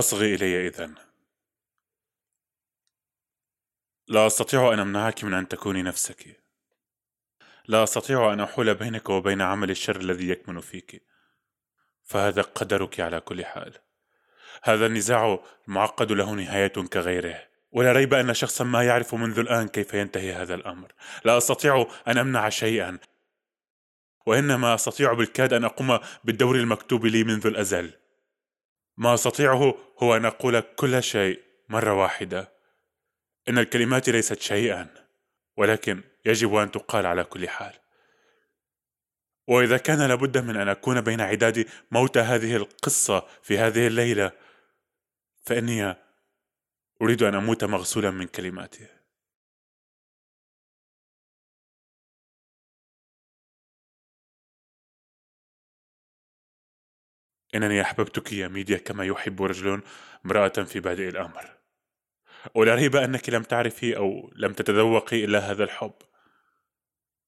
أصغي إلي إذن لا أستطيع أن أمنعك من أن تكوني نفسك. لا أستطيع أن أحول بينك وبين عمل الشر الذي يكمن فيك. فهذا قدرك على كل حال. هذا النزاع المعقد له نهاية كغيره. ولا ريب أن شخصا ما يعرف منذ الآن كيف ينتهي هذا الأمر. لا أستطيع أن أمنع شيئا. وإنما أستطيع بالكاد أن أقوم بالدور المكتوب لي منذ الأزل. ما أستطيعه هو أن أقول كل شيء مرة واحدة. إن الكلمات ليست شيئا ولكن يجب أن تقال على كل حال. وإذا كان لابد من أن أكون بين عداد موتى هذه القصة في هذه الليلة فإني أريد أن أموت مغسولا من كلماته. إنني أحببتك يا ميديا كما يحب رجل امرأة في بادئ الأمر. ولا ريب أنك لم تعرفي أو لم تتذوقي إلا هذا الحب.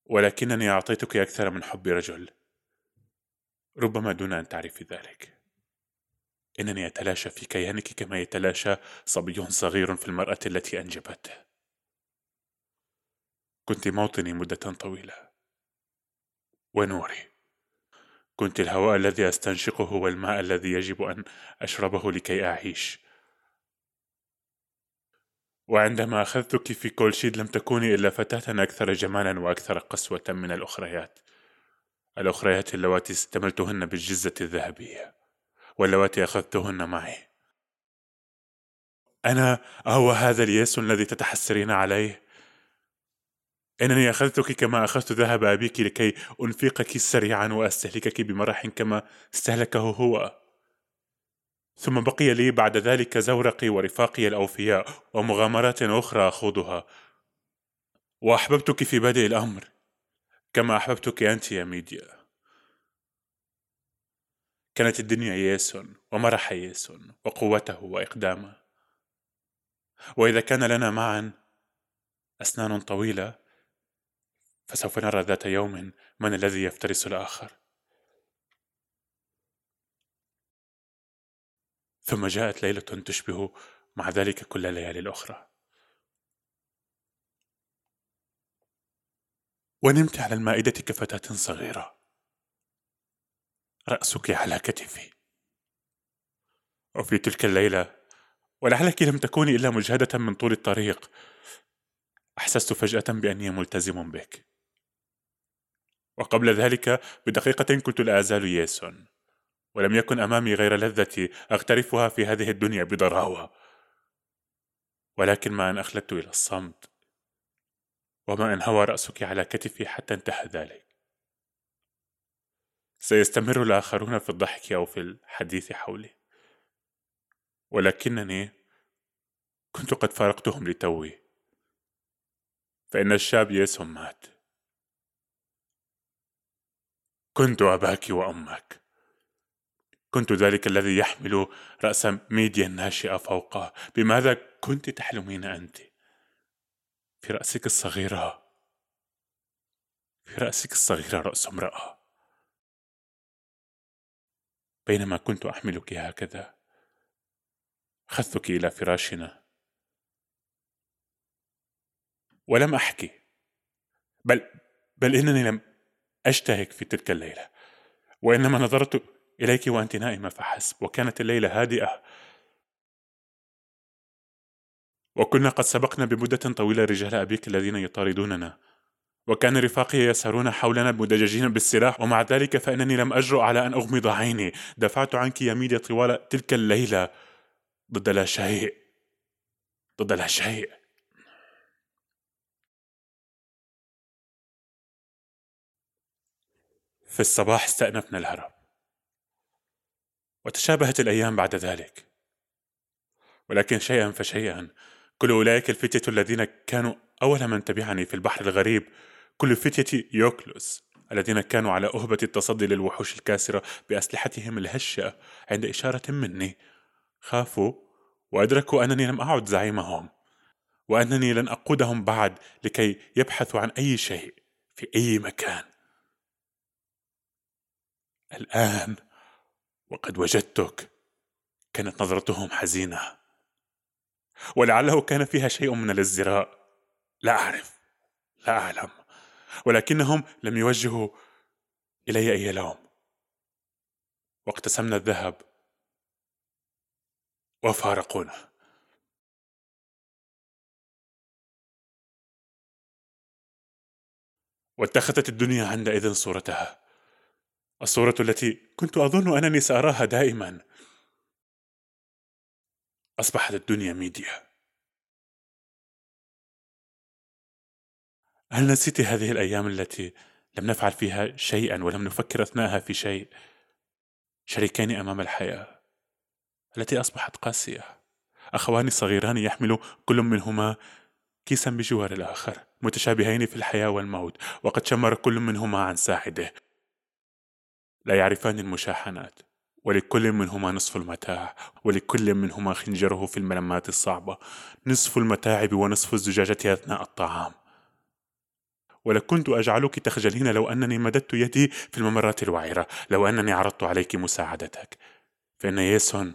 ولكنني أعطيتك أكثر من حب رجل. ربما دون أن تعرفي ذلك. إنني أتلاشى في كيانك كما يتلاشى صبي صغير في المرأة التي أنجبته. كنت موطني مدة طويلة. ونوري. كنت الهواء الذي أستنشقه والماء الذي يجب أن أشربه لكي أعيش. وعندما أخذتك في كولشيد لم تكوني إلا فتاة أكثر جمالا وأكثر قسوة من الأخريات. الأخريات اللواتي استملتهن بالجزة الذهبية واللواتي أخذتهن معي. أنا أهو هذا الياس الذي تتحسرين عليه؟ إنني أخذتك كما أخذت ذهب أبيك لكي أنفقك سريعا وأستهلكك بمرح كما استهلكه هو. ثم بقي لي بعد ذلك زورقي ورفاقي الأوفياء ومغامرات أخرى أخوضها. وأحببتك في بادئ الأمر كما أحببتك أنت يا ميديا. كانت الدنيا ياس ومرح ياس وقوته وإقدامه. وإذا كان لنا معا أسنان طويلة فسوف نرى ذات يوم من الذي يفترس الآخر. ثم جاءت ليلة تشبه مع ذلك كل الليالي الأخرى. ونمت على المائدة كفتاة صغيرة. رأسك على كتفي. وفي تلك الليلة ولعلك لم تكوني إلا مجهدة من طول الطريق أحسست فجأة بأني ملتزم بك. وقبل ذلك بدقيقة كنت لا أزال ياسون ولم يكن أمامي غير لذتي أغترفها في هذه الدنيا بضراوه ولكن ما أن أخلدت إلى الصمت وما أن هوى رأسك على كتفي حتى انتهى ذلك. سيستمر الآخرون في الضحك أو في الحديث حولي. ولكنني كنت قد فارقتهم لتوي فإن الشاب يسهم مات. كنت أباك وأمك. كنت ذلك الذي يحمل رأس ميديا ناشئة فوقه. بماذا كنت تحلمين أنت؟ في رأسك الصغيرة. في رأسك الصغيرة رأس امرأة. بينما كنت أحملك هكذا. أخذتك إلى فراشنا. ولم أحكي. بل بل إنني لم أشتهك في تلك الليلة وإنما نظرت إليك وأنت نائمة فحسب وكانت الليلة هادئة. وكنا قد سبقنا بمدة طويلة رجال أبيك الذين يطاردوننا وكان رفاقي يسهرون حولنا مدججين بالسلاح ومع ذلك فإنني لم أجرؤ على أن أغمض عيني. دفعت عنك يميني طوال تلك الليلة ضد لا شيء ضد لا شيء. في الصباح استأنفنا الهرب. وتشابهت الأيام بعد ذلك. ولكن شيئا فشيئا كل أولئك الفتية الذين كانوا أول من تبعني في البحر الغريب كل فتية يوكلوس الذين كانوا على أهبة التصدي للوحوش الكاسرة بأسلحتهم الهشة عند إشارة مني خافوا وأدركوا أنني لم أعد زعيمهم وأنني لن أقودهم بعد لكي يبحثوا عن أي شيء في أي مكان. الآن وقد وجدتك كانت نظرتهم حزينة ولعله كان فيها شيء من الازدراء. لا أعرف لا أعلم ولكنهم لم يوجهوا إلي أي لوم واقتسمنا الذهب وفارقونا. واتخذت الدنيا عندئذ صورتها. الصورة التي كنت أظن أنني سأراها دائما. أصبحت الدنيا ميديا هل نسيت هذه الأيام التي لم نفعل فيها شيئا ولم نفكر أثناءها في شيء شريكين أمام الحياة التي أصبحت قاسية؟ أخوان صغيران يحمل كل منهما كيسا بجوار الآخر متشابهين في الحياة والموت وقد شمر كل منهما عن ساعده. لا يعرفان المشاحنات ولكل منهما نصف المتاع ولكل منهما خنجره في الملمات الصعبة نصف المتاعب ونصف الزجاجة أثناء الطعام. ولكنت أجعلك تخجلين لو أنني مددت يدي في الممرات الوعرة لو أنني عرضت عليك مساعدتك. فإن ياسون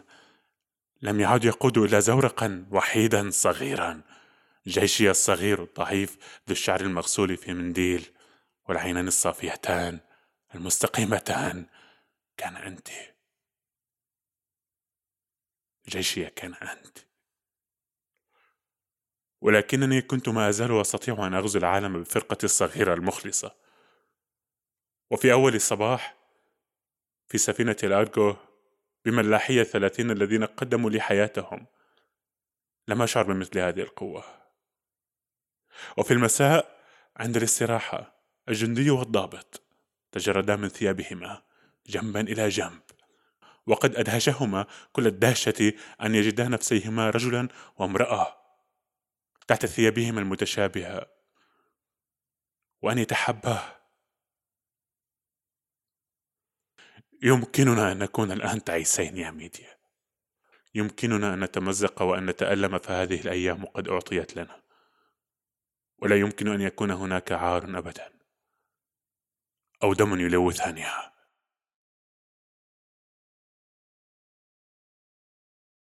لم يعد يقود إلا زورقا وحيدا صغيرا. جيشي الصغير الضعيف ذو الشعر المغسول في منديل والعينان الصافيتان المستقيمتان كان أنت جيشي كان أنت ولكنني كنت ما أزال أستطيع أن أغزو العالم بفرقتي الصغيرة المخلصة. وفي أول الصباح في سفينة الأرجو بملاحية الثلاثين الذين قدموا لي حياتهم لم أشعر بمثل هذه القوة. وفي المساء عند الاستراحة الجندي والضابط تجردا من ثيابهما جنبا إلى جنب. وقد أدهشهما كل الدهشة أن يجدا نفسيهما رجلا وامرأة تحت ثيابهما المتشابهة. وأن يتحباه. يمكننا أن نكون الآن تعيسين يا ميديا. يمكننا أن نتمزق وأن نتألم فهذه الأيام قد أعطيت لنا. ولا يمكن أن يكون هناك عار أبدا. أو دم يلوث ثانيها